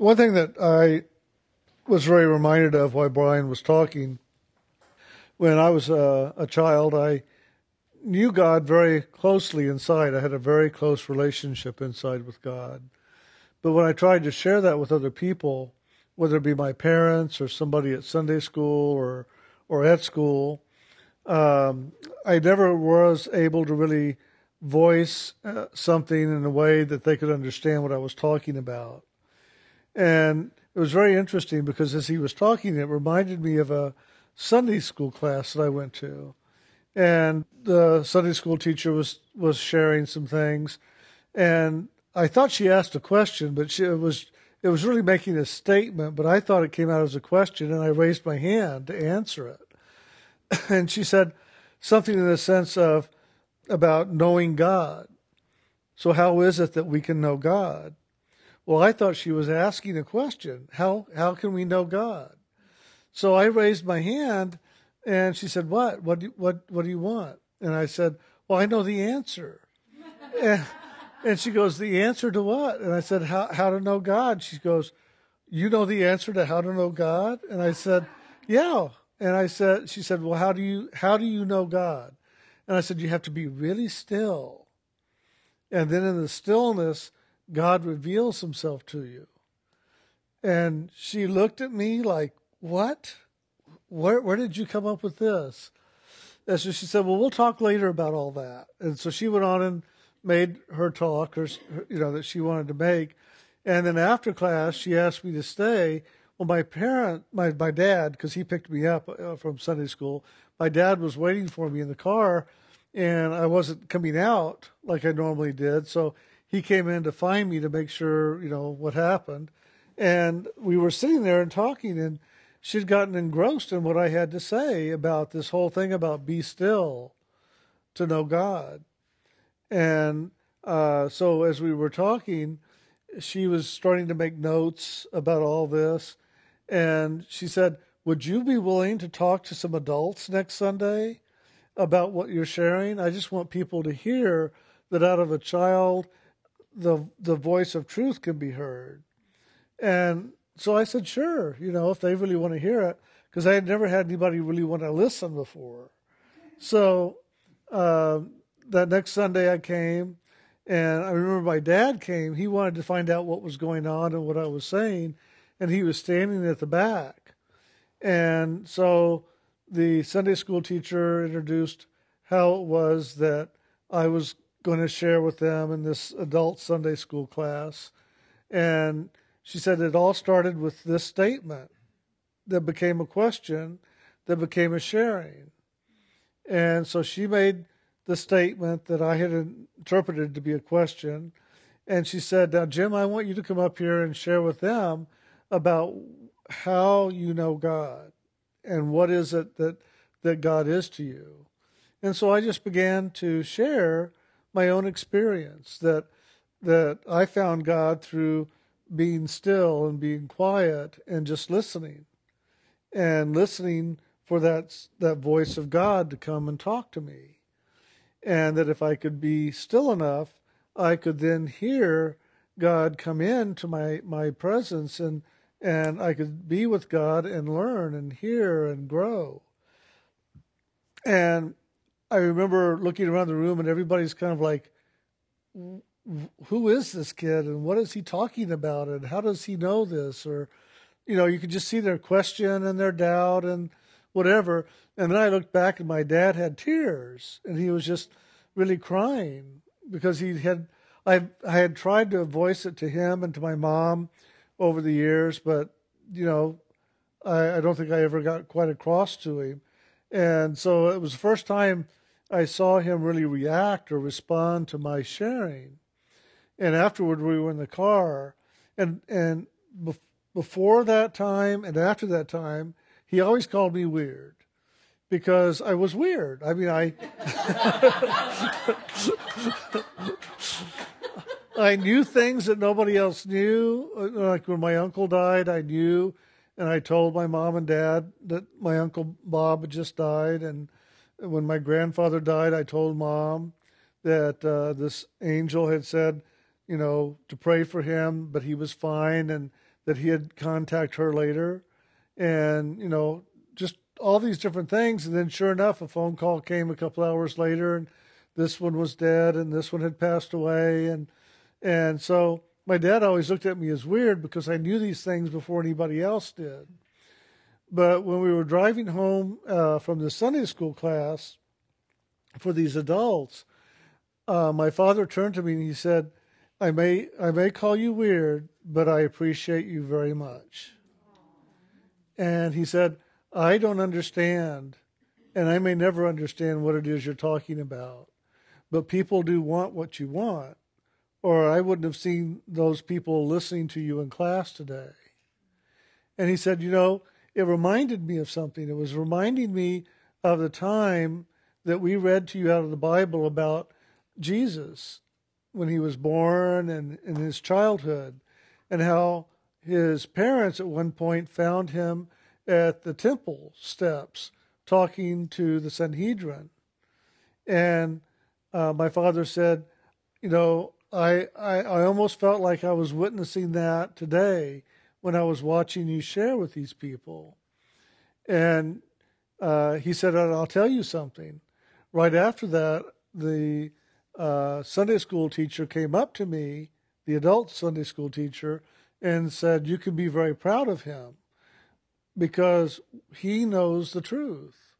one thing that I was very reminded of while Brian was talking, when I was a, a child, I knew God very closely inside. I had a very close relationship inside with God. But when I tried to share that with other people, whether it be my parents or somebody at Sunday school or or at school, um, I never was able to really voice uh, something in a way that they could understand what I was talking about. And it was very interesting because as he was talking, it reminded me of a Sunday school class that I went to. And the Sunday school teacher was, was sharing some things. And I thought she asked a question, but she, it was it was really making a statement, but I thought it came out as a question, and I raised my hand to answer it. And she said something in the sense of about knowing God. So how is it that we can know God? Well, I thought she was asking a question. How how can we know God? So I raised my hand, and she said, "What? What? Do, what? What do you want?" And I said, "Well, I know the answer." and, and she goes, "The answer to what?" And I said, "How how to know God?" She goes, "You know the answer to how to know God?" And I said, "Yeah." And I said, she said, "Well, how do you how do you know God?" And I said, "You have to be really still." And then in the stillness, God reveals himself to you. And she looked at me like, What? Where, where did you come up with this? And so she said, Well, we'll talk later about all that. And so she went on and made her talk, or, you know, that she wanted to make. And then after class, she asked me to stay. Well, my parent, my, my dad, because he picked me up uh, from Sunday school, my dad was waiting for me in the car, and I wasn't coming out like I normally did. So he came in to find me to make sure, you know, what happened. And we were sitting there and talking, and she'd gotten engrossed in what I had to say about this whole thing about be still to know God. And uh, so as we were talking, she was starting to make notes about all this. And she said, Would you be willing to talk to some adults next Sunday about what you're sharing? I just want people to hear that out of a child the the voice of truth can be heard. And so I said, sure, you know, if they really want to hear it, because I had never had anybody really want to listen before. So uh, that next Sunday I came, and I remember my dad came. He wanted to find out what was going on and what I was saying, and he was standing at the back. And so the Sunday school teacher introduced how it was that I was going to share with them in this adult Sunday school class. And she said it all started with this statement that became a question that became a sharing. And so she made the statement that I had interpreted to be a question. And she said, Now, Jim, I want you to come up here and share with them about how you know God and what is it that, that God is to you. And so I just began to share my own experience that that I found God through being still and being quiet and just listening. And listening for that that voice of God to come and talk to me. And that if I could be still enough I could then hear God come into my my presence and and I could be with God and learn and hear and grow. And I remember looking around the room and everybody's kind of like, who is this kid and what is he talking about and how does he know this? Or, you know, you could just see their question and their doubt and whatever. And then I looked back and my dad had tears and he was just really crying because he had, I, I had tried to voice it to him and to my mom over the years, but, you know, I, I don't think I ever got quite across to him. And so it was the first time I saw him really react or respond to my sharing. And afterward, we were in the car, and and be- before that time and after that time, he always called me weird because I was weird. I mean, I I knew things that nobody else knew. Like when my uncle died, I knew, and I told my mom and dad that my uncle Bob had just died, and when my grandfather died, I told mom that uh, this angel had said, you know, to pray for him, but he was fine, and that he had contact her later, and you know just all these different things. And then, sure enough, a phone call came a couple hours later, and this one was dead, and this one had passed away, and and so my dad always looked at me as weird because I knew these things before anybody else did. But when we were driving home uh, from the Sunday school class for these adults, uh, my father turned to me and he said, "I may I may call you weird, but I appreciate you very much." And he said, "I don't understand, and I may never understand what it is you're talking about, but people do want what you want, or I wouldn't have seen those people listening to you in class today." And he said, "You know." It reminded me of something. It was reminding me of the time that we read to you out of the Bible about Jesus when he was born and in his childhood, and how his parents at one point found him at the temple steps talking to the Sanhedrin. And uh, my father said, You know, I, I, I almost felt like I was witnessing that today when I was watching you share with these people. And uh, he said, I'll tell you something. Right after that, the uh, Sunday school teacher came up to me, the adult Sunday school teacher, and said, You can be very proud of him because he knows the truth.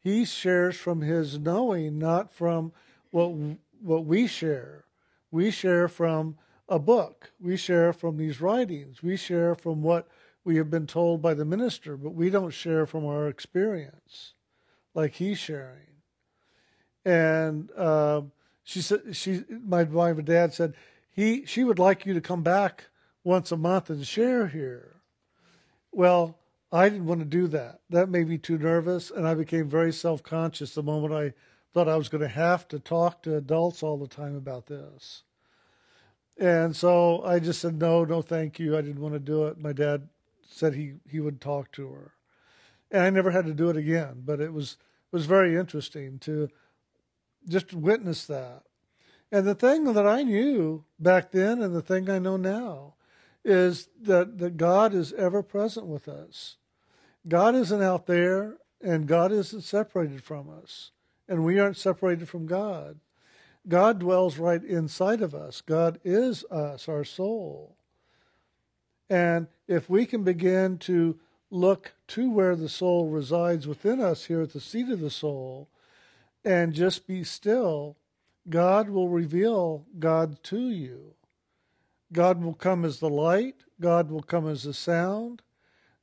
He shares from his knowing, not from what what we share. We share from a book. We share from these writings. We share from what we have been told by the minister, but we don't share from our experience like he's sharing. And uh, she said, she, my, wife my dad said, he, she would like you to come back once a month and share here. Well, I didn't want to do that. That made me too nervous, and I became very self conscious the moment I thought I was going to have to talk to adults all the time about this. And so I just said, no, no, thank you. I didn't want to do it. My dad said he, he would talk to her. And I never had to do it again, but it was, it was very interesting to just witness that. And the thing that I knew back then and the thing I know now is that, that God is ever present with us. God isn't out there and God isn't separated from us. And we aren't separated from God. God dwells right inside of us. God is us, our soul. And if we can begin to look to where the soul resides within us here at the seat of the soul and just be still, God will reveal God to you. God will come as the light, God will come as the sound,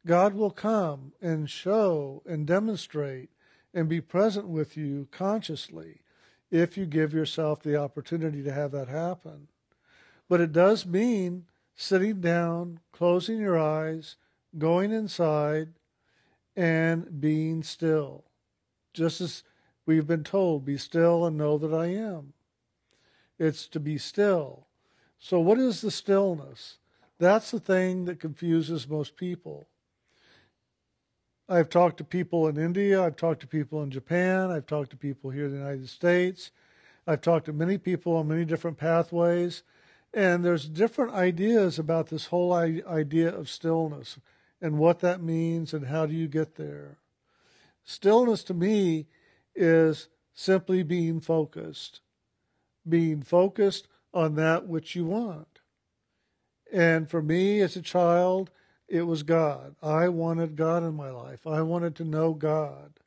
God will come and show and demonstrate and be present with you consciously if you give yourself the opportunity to have that happen. But it does mean sitting down, closing your eyes, going inside, and being still. Just as we've been told, be still and know that I am. It's to be still. So, what is the stillness? That's the thing that confuses most people. I've talked to people in India, I've talked to people in Japan, I've talked to people here in the United States, I've talked to many people on many different pathways, and there's different ideas about this whole idea of stillness and what that means and how do you get there. Stillness to me is simply being focused, being focused on that which you want. And for me as a child, it was God. I wanted God in my life. I wanted to know God.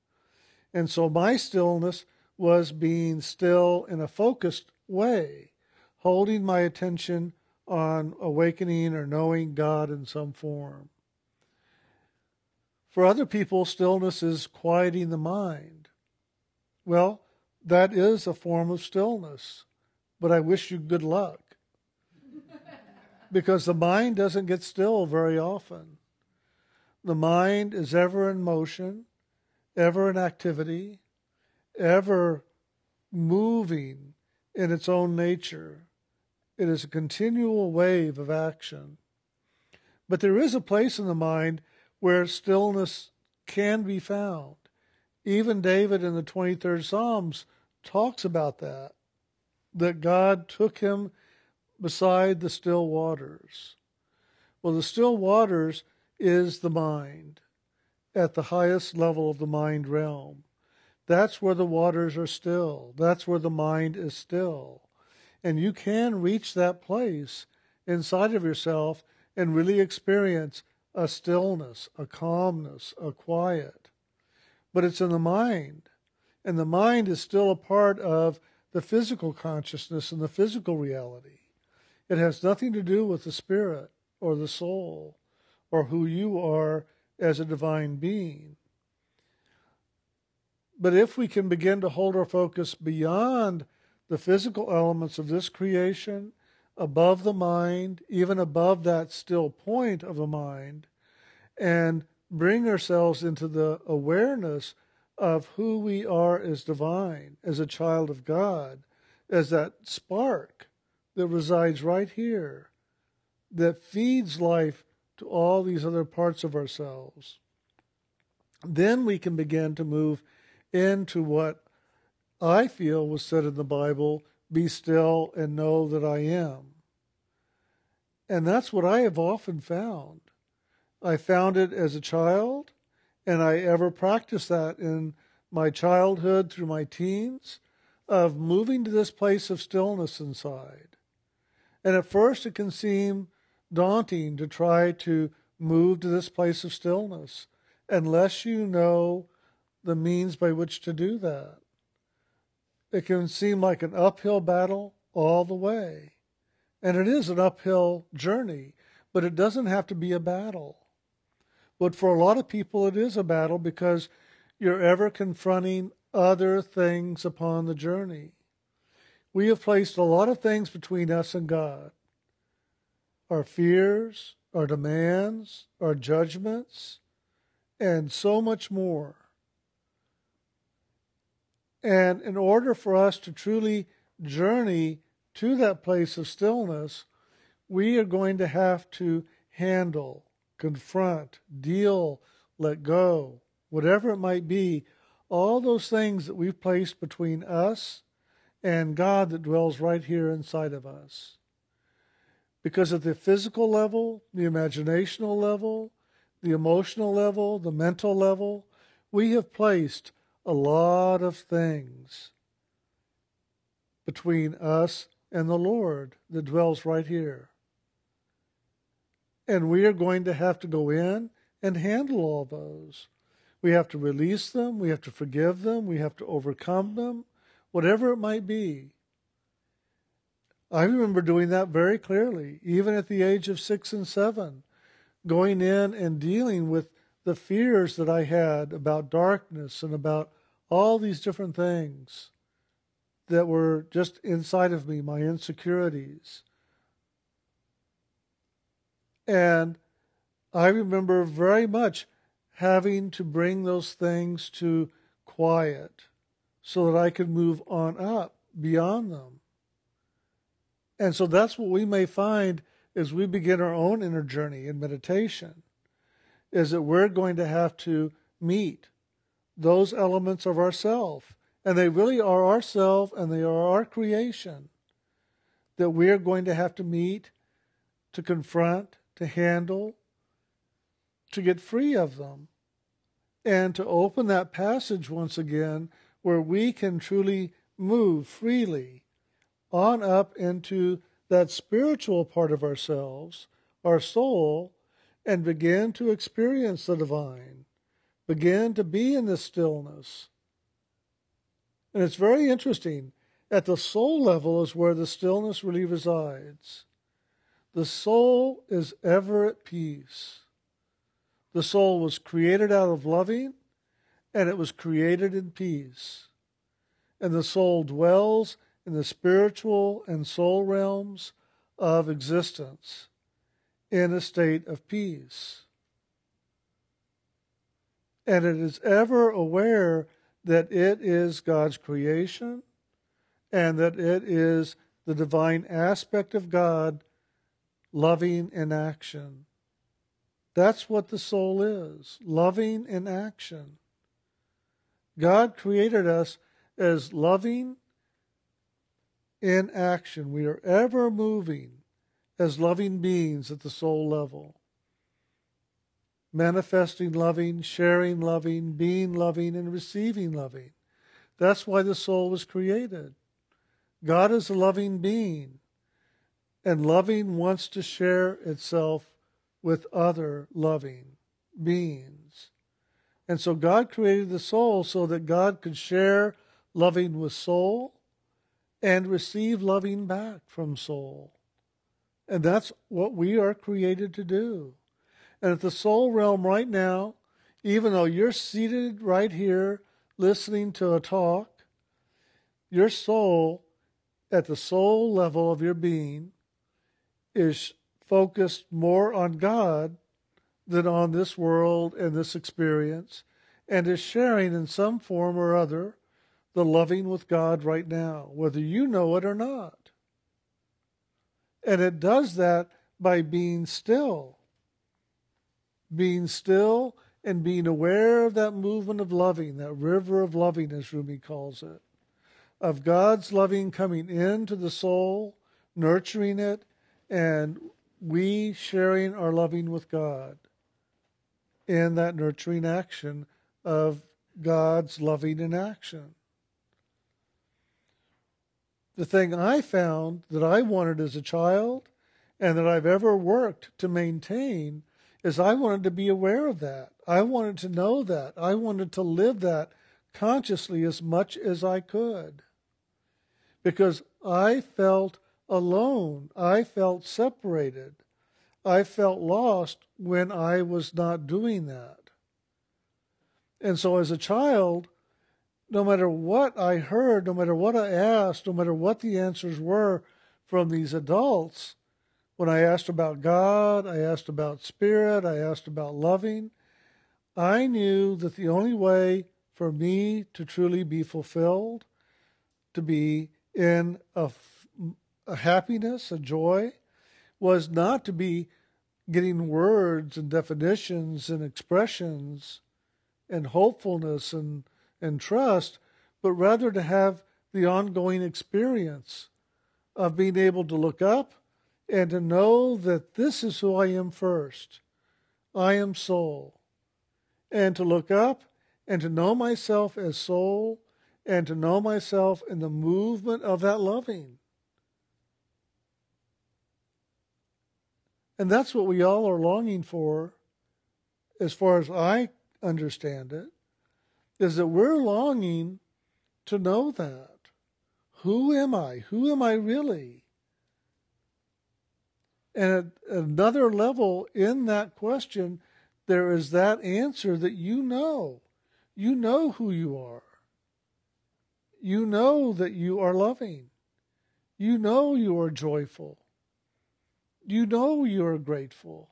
And so my stillness was being still in a focused way, holding my attention on awakening or knowing God in some form. For other people, stillness is quieting the mind. Well, that is a form of stillness, but I wish you good luck because the mind doesn't get still very often. The mind is ever in motion, ever in activity, ever moving in its own nature. It is a continual wave of action. But there is a place in the mind where stillness can be found. Even David in the 23rd Psalms talks about that, that God took him beside the still waters. Well, the still waters is the mind at the highest level of the mind realm. That's where the waters are still. That's where the mind is still. And you can reach that place inside of yourself and really experience a stillness, a calmness, a quiet. But it's in the mind. And the mind is still a part of the physical consciousness and the physical reality. It has nothing to do with the spirit or the soul or who you are as a divine being. But if we can begin to hold our focus beyond the physical elements of this creation, above the mind, even above that still point of the mind, and bring ourselves into the awareness of who we are as divine, as a child of God, as that spark that resides right here, that feeds life to all these other parts of ourselves. Then we can begin to move into what I feel was said in the Bible be still and know that I am. And that's what I have often found. I found it as a child, and I ever practiced that in my childhood through my teens of moving to this place of stillness inside. And at first, it can seem daunting to try to move to this place of stillness unless you know the means by which to do that. It can seem like an uphill battle all the way. And it is an uphill journey, but it doesn't have to be a battle. But for a lot of people, it is a battle because you're ever confronting other things upon the journey. We have placed a lot of things between us and God our fears, our demands, our judgments, and so much more. And in order for us to truly journey to that place of stillness, we are going to have to handle, confront, deal, let go, whatever it might be, all those things that we've placed between us and God that dwells right here inside of us. Because at the physical level, the imaginational level, the emotional level, the mental level, we have placed a lot of things between us and the Lord that dwells right here. And we are going to have to go in and handle all those. We have to release them, we have to forgive them, we have to overcome them, whatever it might be. I remember doing that very clearly, even at the age of six and seven, going in and dealing with the fears that I had about darkness and about all these different things that were just inside of me, my insecurities. And I remember very much having to bring those things to quiet so that I could move on up beyond them. And so that's what we may find as we begin our own inner journey in meditation is that we're going to have to meet those elements of ourself and they really are ourself and they are our creation that we're going to have to meet to confront to handle to get free of them and to open that passage once again where we can truly move freely on up into that spiritual part of ourselves, our soul, and begin to experience the divine, begin to be in this stillness. And it's very interesting. At the soul level is where the stillness really resides. The soul is ever at peace. The soul was created out of loving, and it was created in peace. And the soul dwells in the spiritual and soul realms of existence in a state of peace. And it is ever aware that it is God's creation and that it is the divine aspect of God loving in action. That's what the soul is loving in action. God created us as loving in action. We are ever moving as loving beings at the soul level. Manifesting loving, sharing loving, being loving, and receiving loving. That's why the soul was created. God is a loving being, and loving wants to share itself with other loving beings. And so God created the soul so that God could share loving with soul and receive loving back from soul. And that's what we are created to do. And at the soul realm right now, even though you're seated right here listening to a talk, your soul, at the soul level of your being, is focused more on God than on this world and this experience, and is sharing in some form or other the loving with God right now, whether you know it or not. And it does that by being still. Being still and being aware of that movement of loving, that river of loving, as Rumi calls it, of God's loving coming into the soul, nurturing it, and we sharing our loving with God in that nurturing action of God's loving in action. The thing I found that I wanted as a child and that I've ever worked to maintain is I wanted to be aware of that. I wanted to know that. I wanted to live that consciously as much as I could. Because I felt alone. I felt separated. I felt lost when I was not doing that. And so as a child, no matter what I heard, no matter what I asked, no matter what the answers were from these adults, when I asked about God, I asked about spirit, I asked about loving, I knew that the only way for me to truly be fulfilled, to be in a, a happiness, a joy, was not to be getting words and definitions and expressions and hopefulness and, and trust, but rather to have the ongoing experience of being able to look up and to know that this is who I am first. I am soul. And to look up and to know myself as soul and to know myself in the movement of that loving. And that's what we all are longing for, as far as I understand it, is that we're longing to know that. Who am I? Who am I really? And at another level in that question, there is that answer that you know. You know who you are. You know that you are loving. You know you are joyful. You know you are grateful.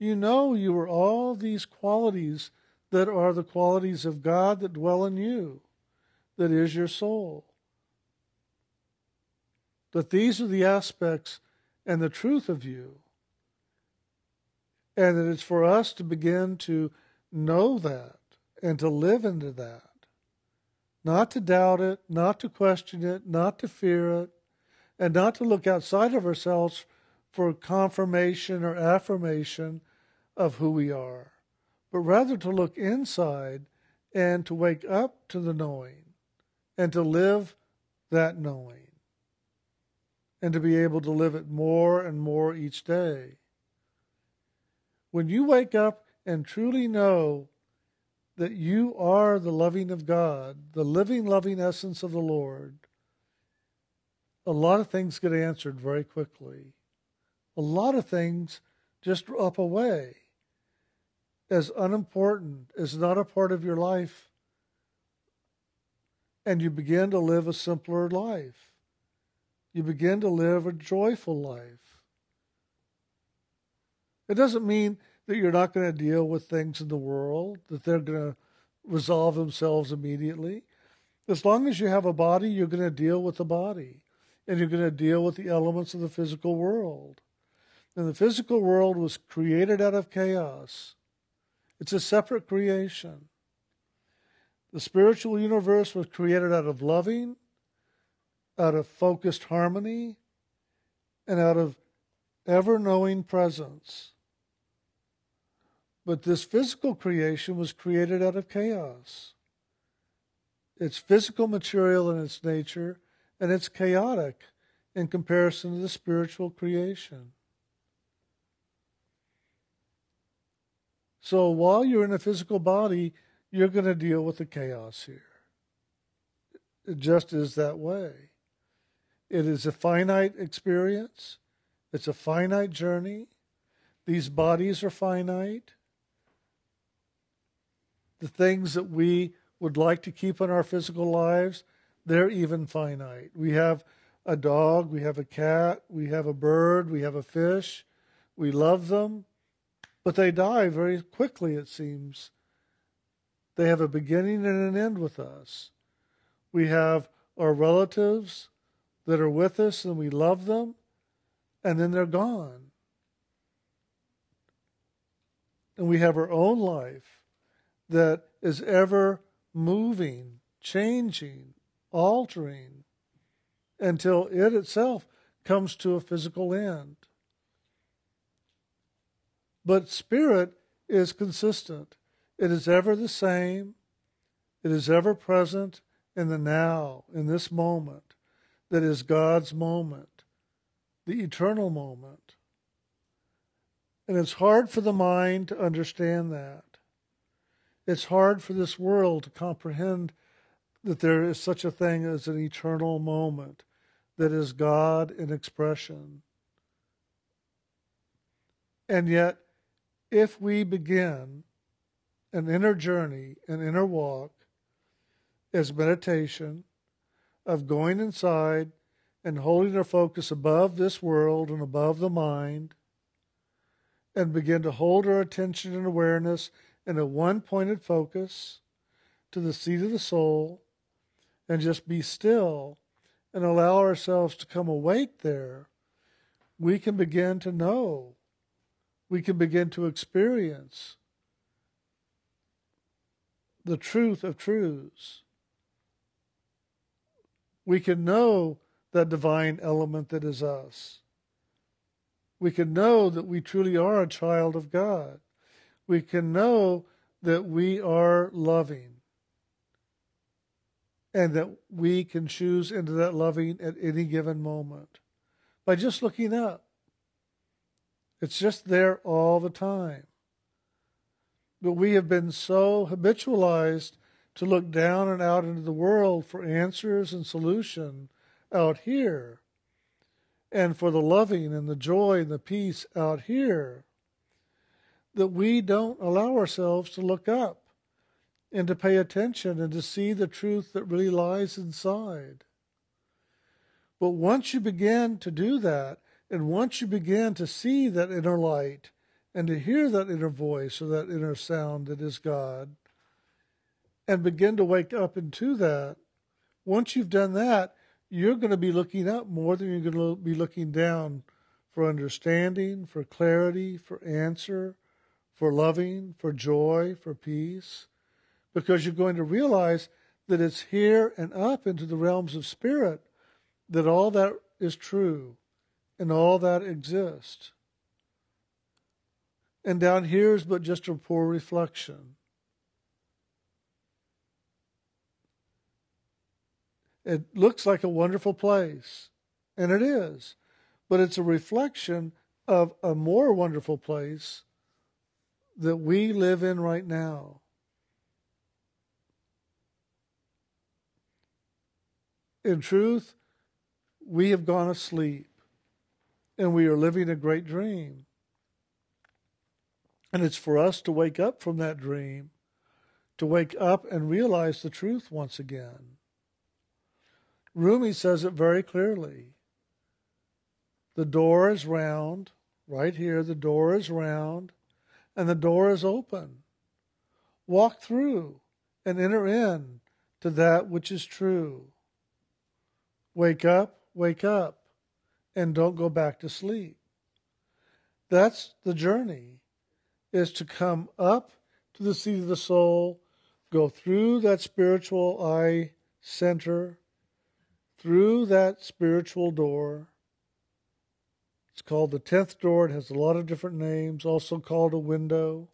You know you are all these qualities that are the qualities of God that dwell in you, that is your soul. That these are the aspects and the truth of you. And that it's for us to begin to know that and to live into that. Not to doubt it, not to question it, not to fear it, and not to look outside of ourselves for confirmation or affirmation of who we are, but rather to look inside and to wake up to the knowing and to live that knowing and to be able to live it more and more each day. When you wake up and truly know that you are the loving of God, the living, loving essence of the Lord, a lot of things get answered very quickly. A lot of things just drop away as unimportant, as not a part of your life. And you begin to live a simpler life you begin to live a joyful life. It doesn't mean that you're not going to deal with things in the world, that they're going to resolve themselves immediately. As long as you have a body, you're going to deal with the body, and you're going to deal with the elements of the physical world. And the physical world was created out of chaos, it's a separate creation. The spiritual universe was created out of loving out of focused harmony and out of ever knowing presence. But this physical creation was created out of chaos. It's physical material in its nature, and it's chaotic in comparison to the spiritual creation. So while you're in a physical body, you're going to deal with the chaos here. It just is that way. It is a finite experience, it's a finite journey. These bodies are finite. The things that we would like to keep in our physical lives, they're even finite. We have a dog, we have a cat, we have a bird, we have a fish. We love them, but they die very quickly, it seems. They have a beginning and an end with us. We have our relatives that are with us and we love them, and then they're gone. And we have our own life that is ever moving, changing, altering until it itself comes to a physical end. But spirit is consistent. It is ever the same. It is ever present in the now, in this moment, that is God's moment, the eternal moment. And it's hard for the mind to understand that. It's hard for this world to comprehend that there is such a thing as an eternal moment that is God in expression. And yet, if we begin an inner journey, an inner walk, as meditation, of going inside and holding our focus above this world and above the mind, and begin to hold our attention and awareness in a one pointed focus to the seat of the soul, and just be still and allow ourselves to come awake there, we can begin to know, we can begin to experience the truth of truths. We can know that divine element that is us. We can know that we truly are a child of God. We can know that we are loving and that we can choose into that loving at any given moment by just looking up. It's just there all the time. But we have been so habitualized to look down and out into the world for answers and solution out here, and for the loving and the joy and the peace out here, that we don't allow ourselves to look up and to pay attention and to see the truth that really lies inside. But once you begin to do that, and once you begin to see that inner light and to hear that inner voice or that inner sound that is God, and begin to wake up into that, once you've done that, you're going to be looking up more than you're going to be looking down for understanding, for clarity, for answer, for loving, for joy, for peace. Because you're going to realize that it's here and up into the realms of spirit that all that is true and all that exists. And down here is but just a poor reflection. It looks like a wonderful place, and it is, but it's a reflection of a more wonderful place that we live in right now. In truth, we have gone asleep and we are living a great dream. And it's for us to wake up from that dream, to wake up and realize the truth once again. Rumi says it very clearly. The door is round, right here, the door is round, and the door is open. Walk through and enter in to that which is true. Wake up, wake up, and don't go back to sleep. That's the journey, is to come up to the seat of the soul, go through that spiritual eye center, through that spiritual door, It's called the 10th door. It has a lot of different names, also called a window.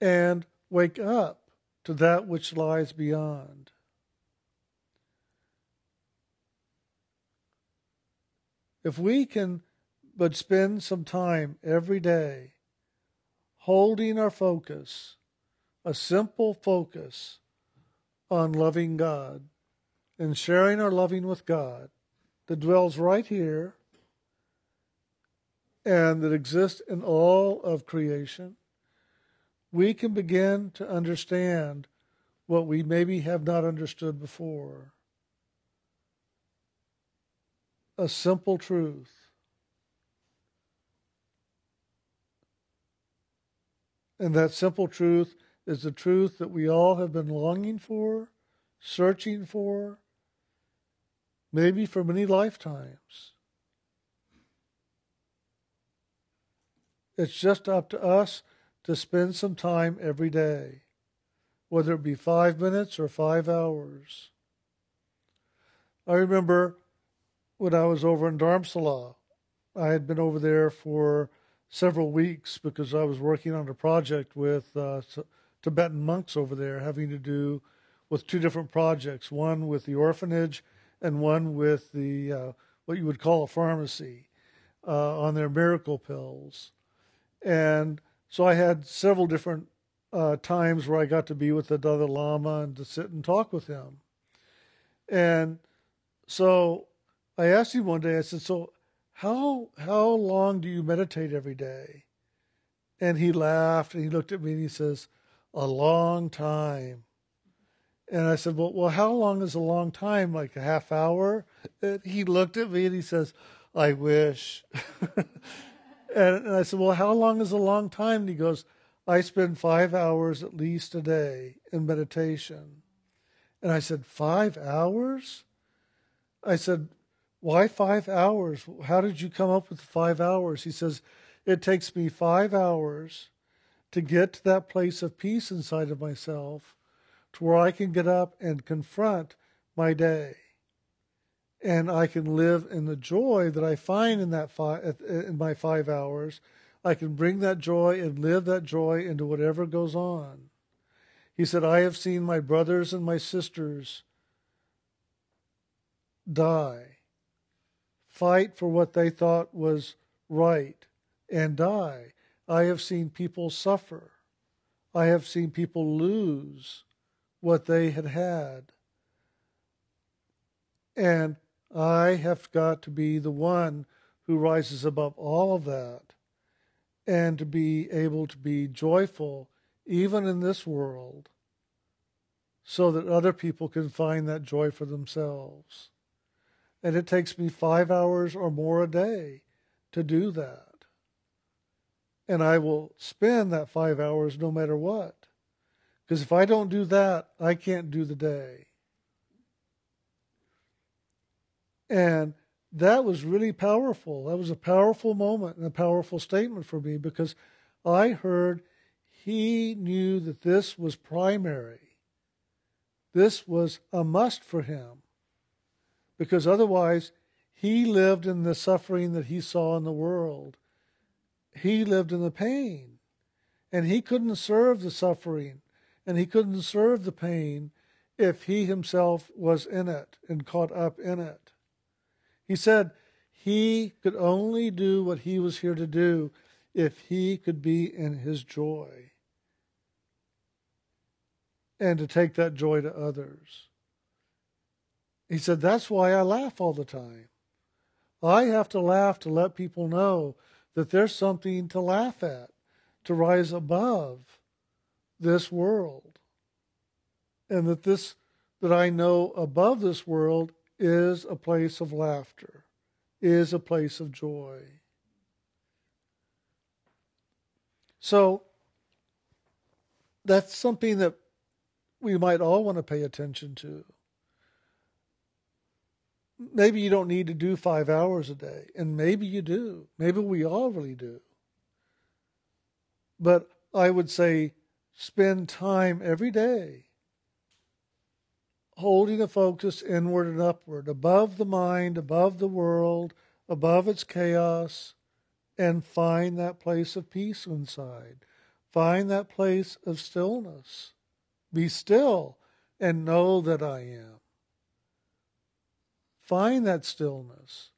And wake up to that which lies beyond. If we can but spend some time every day holding our focus, a simple focus on loving God and sharing our loving with God that dwells right here and that exists in all of creation, we can begin to understand what we maybe have not understood before. A simple truth. And that simple truth is the truth that we all have been longing for, searching for, maybe for many lifetimes. It's just up to us to spend some time every day, whether it be five minutes or five hours. I remember when I was over in Dharamsala, I had been over there for several weeks because I was working on a project with uh, Tibetan monks over there, having to do with two different projects one with the orphanage and one with the uh, what you would call a pharmacy uh, on their miracle pills. And so I had several different uh, times where I got to be with the Dalai Lama and to sit and talk with him. And so I asked him one day, I said, So how how long do you meditate every day? And he laughed and he looked at me and he says, A long time. And I said, Well well how long is a long time? Like a half hour? And he looked at me and he says, I wish. And, I said, Well, how long is a long time? And he goes, I spend five hours at least a day in meditation. And I said, Five hours? I said, Why five hours? How did you come up with five hours? He says, It takes me five hours to get to that place of peace inside of myself to where I can get up and confront my day and I can live in the joy that I find in that in my five hours. I can bring that joy and live that joy into whatever goes on. He said, I have seen my brothers and my sisters die, fight for what they thought was right, and die. I have seen people suffer. I have seen people lose what they had had. And I have got to be the one who rises above all of that and to be able to be joyful even in this world so that other people can find that joy for themselves. And it takes me five hours or more a day to do that. And I will spend that five hours no matter what. Because if I don't do that, I can't do the day. And that was really powerful. That was a powerful moment and a powerful statement for me because I heard he knew that this was primary. This was a must for him because otherwise he lived in the suffering that he saw in the world. He lived in the pain and he couldn't serve the suffering and he couldn't serve the pain if he himself was in it and caught up in it. He said he could only do what he was here to do if he could be in his joy and to take that joy to others. He said, That's why I laugh all the time. I have to laugh to let people know that there's something to laugh at, to rise above this world. And that this that I know above this world is a place of laughter, is a place of joy. So that's something that we might all want to pay attention to. Maybe you don't need to do five hours a day, and maybe you do. Maybe we all really do. But I would say spend time every day holding the focus inward and upward, above the mind, above the world, above its chaos and find that place of peace inside. Find that place of stillness. Be still and know that I am. Find that stillness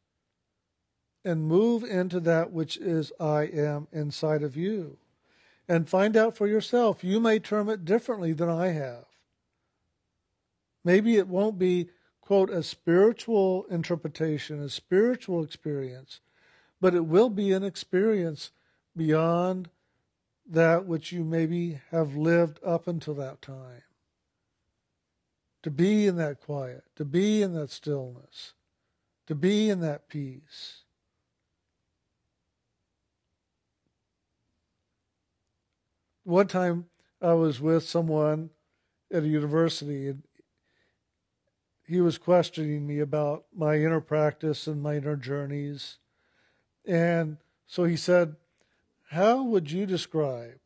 and move into that which is I am inside of you. And find out for yourself. You may term it differently than I have. Maybe it won't be, quote, a spiritual interpretation, a spiritual experience, but it will be an experience beyond that which you maybe have lived up until that time. To be in that quiet, to be in that stillness, to be in that peace. One time I was with someone at a university, and he was questioning me about my inner practice and my inner journeys. And so he said, How would you describe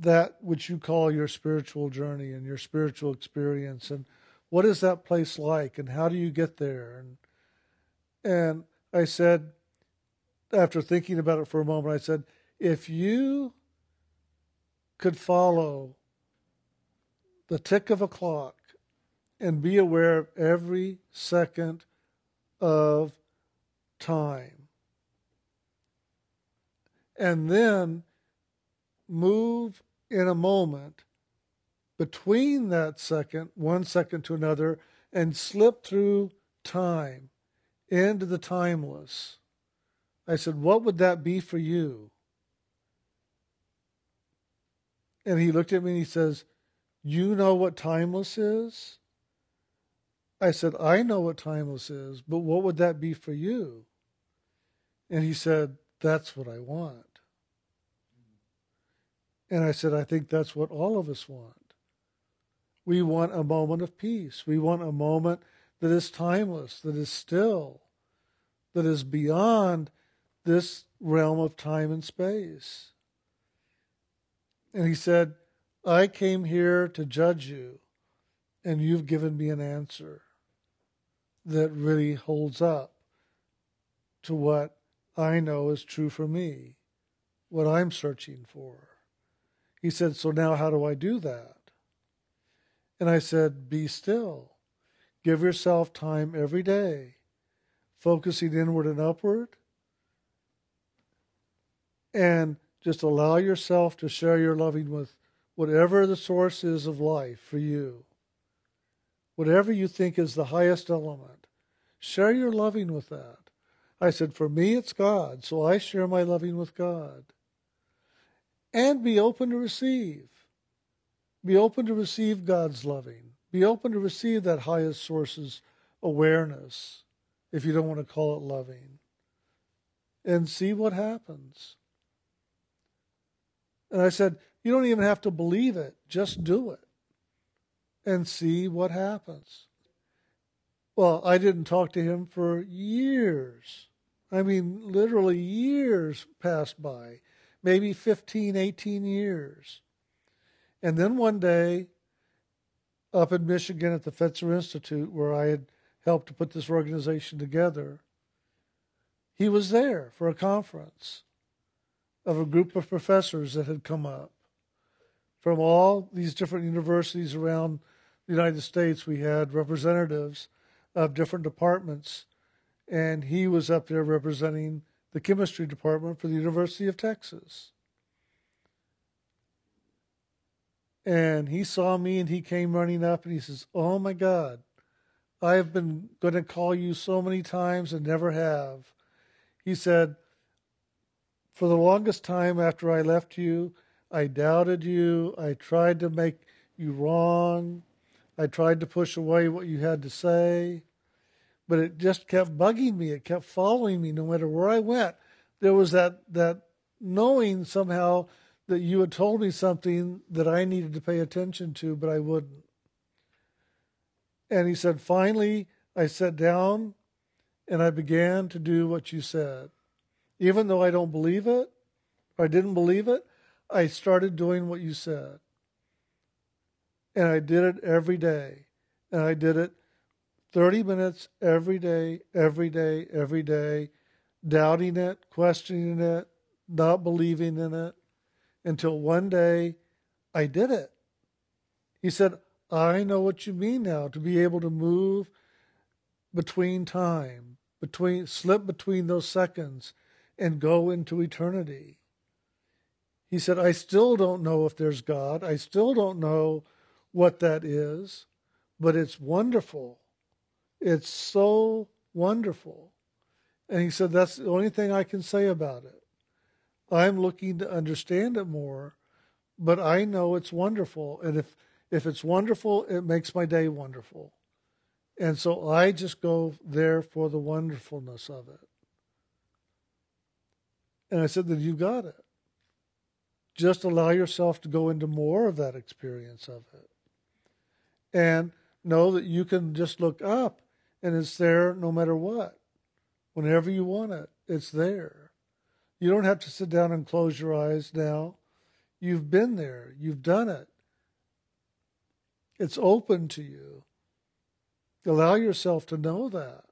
that which you call your spiritual journey and your spiritual experience? And what is that place like? And how do you get there? And, and I said, after thinking about it for a moment, I said, If you could follow the tick of a clock and be aware of every second of time. And then move in a moment between that second, one second to another, and slip through time into the timeless. I said, What would that be for you? And he looked at me and he says, You know what timeless is? I said, I know what timeless is, but what would that be for you? And he said, That's what I want. And I said, I think that's what all of us want. We want a moment of peace. We want a moment that is timeless, that is still, that is beyond this realm of time and space. And he said, I came here to judge you, and you've given me an answer that really holds up to what I know is true for me, what I'm searching for. He said, So now how do I do that? And I said, Be still. Give yourself time every day, focusing inward and upward, and just allow yourself to share your loving with whatever the source is of life for you whatever you think is the highest element, share your loving with that. I said, for me, it's God, so I share my loving with God. And be open to receive. Be open to receive God's loving. Be open to receive that highest source's awareness, if you don't want to call it loving. And see what happens. And I said, you don't even have to believe it, just do it and see what happens. Well, I didn't talk to him for years. I mean, literally years passed by, maybe 15, 18 years. And then one day, up in Michigan at the Fetzer Institute, where I had helped to put this organization together, he was there for a conference of a group of professors that had come up from all these different universities around the United States, we had representatives of different departments, and he was up there representing the chemistry department for the University of Texas. And he saw me and he came running up and he says, Oh my God, I have been going to call you so many times and never have. He said, For the longest time after I left you, I doubted you. I tried to make you wrong. I tried to push away what you had to say, but it just kept bugging me. It kept following me no matter where I went. There was that, that knowing somehow that you had told me something that I needed to pay attention to, but I wouldn't. And he said, finally, I sat down and I began to do what you said. Even though I don't believe it, I didn't believe it, I started doing what you said. And I did it every day. And I did it 30 minutes every day, every day, every day, doubting it, questioning it, not believing in it, until one day I did it. He said, I know what you mean now to be able to move between time, between slip between those seconds and go into eternity. He said, I still don't know if there's God. I still don't know what that is, but it's wonderful. It's so wonderful. And he said, That's the only thing I can say about it. I'm looking to understand it more, but I know it's wonderful. And if, if it's wonderful, it makes my day wonderful. And so I just go there for the wonderfulness of it. And I said, Then you got it. Just allow yourself to go into more of that experience of it. And know that you can just look up and it's there no matter what. Whenever you want it, it's there. You don't have to sit down and close your eyes now. You've been there, you've done it. It's open to you. Allow yourself to know that.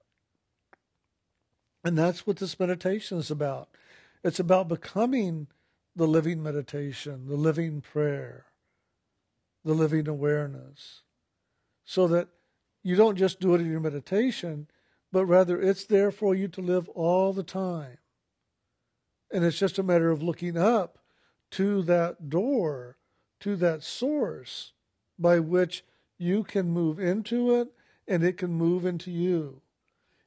And that's what this meditation is about. It's about becoming the living meditation, the living prayer, the living awareness, so that you don't just do it in your meditation, but rather it's there for you to live all the time. And it's just a matter of looking up to that door, to that source by which you can move into it and it can move into you.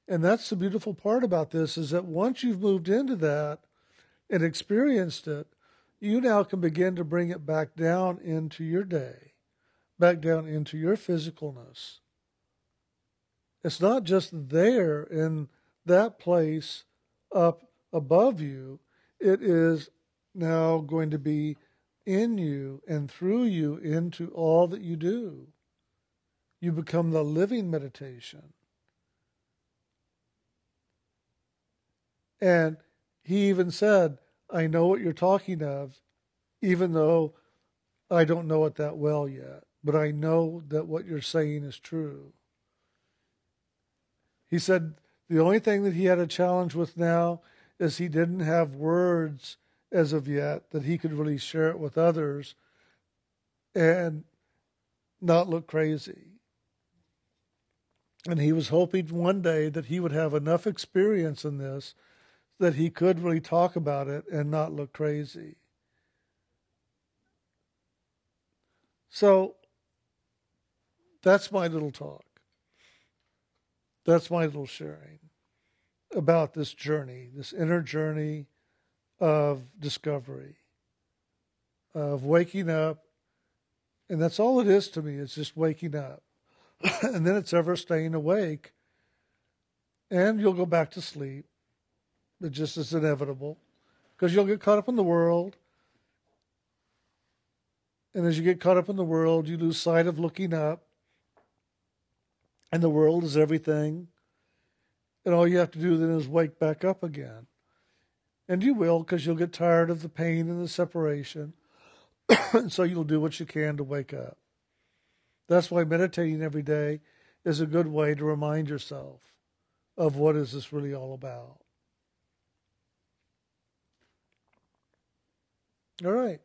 And that's the beautiful part about this is that once you've moved into that and experienced it, you now can begin to bring it back down into your day, back down into your physicalness it's not just there in that place up above you, it is now going to be in you and through you into all that you do. You become the living meditation. And he even said, I know what you're talking of, even though I don't know it that well yet, but I know that what you're saying is true. He said the only thing that he had a challenge with now is he didn't have words as of yet that he could really share it with others and not look crazy. And he was hoping one day that he would have enough experience in this that he could really talk about it and not look crazy. So that's my little talk. That's my little sharing about this journey, this inner journey of discovery, of waking up. And that's all it is to me, it's just waking up. and then it's ever staying awake. And you'll go back to sleep. It just is inevitable because you'll get caught up in the world. And as you get caught up in the world, you lose sight of looking up and the world is everything. And all you have to do then is wake back up again. And you will, because you'll get tired of the pain and the separation. and so you'll do what you can to wake up. That's why meditating every day is a good way to remind yourself of what is this really all about. All right.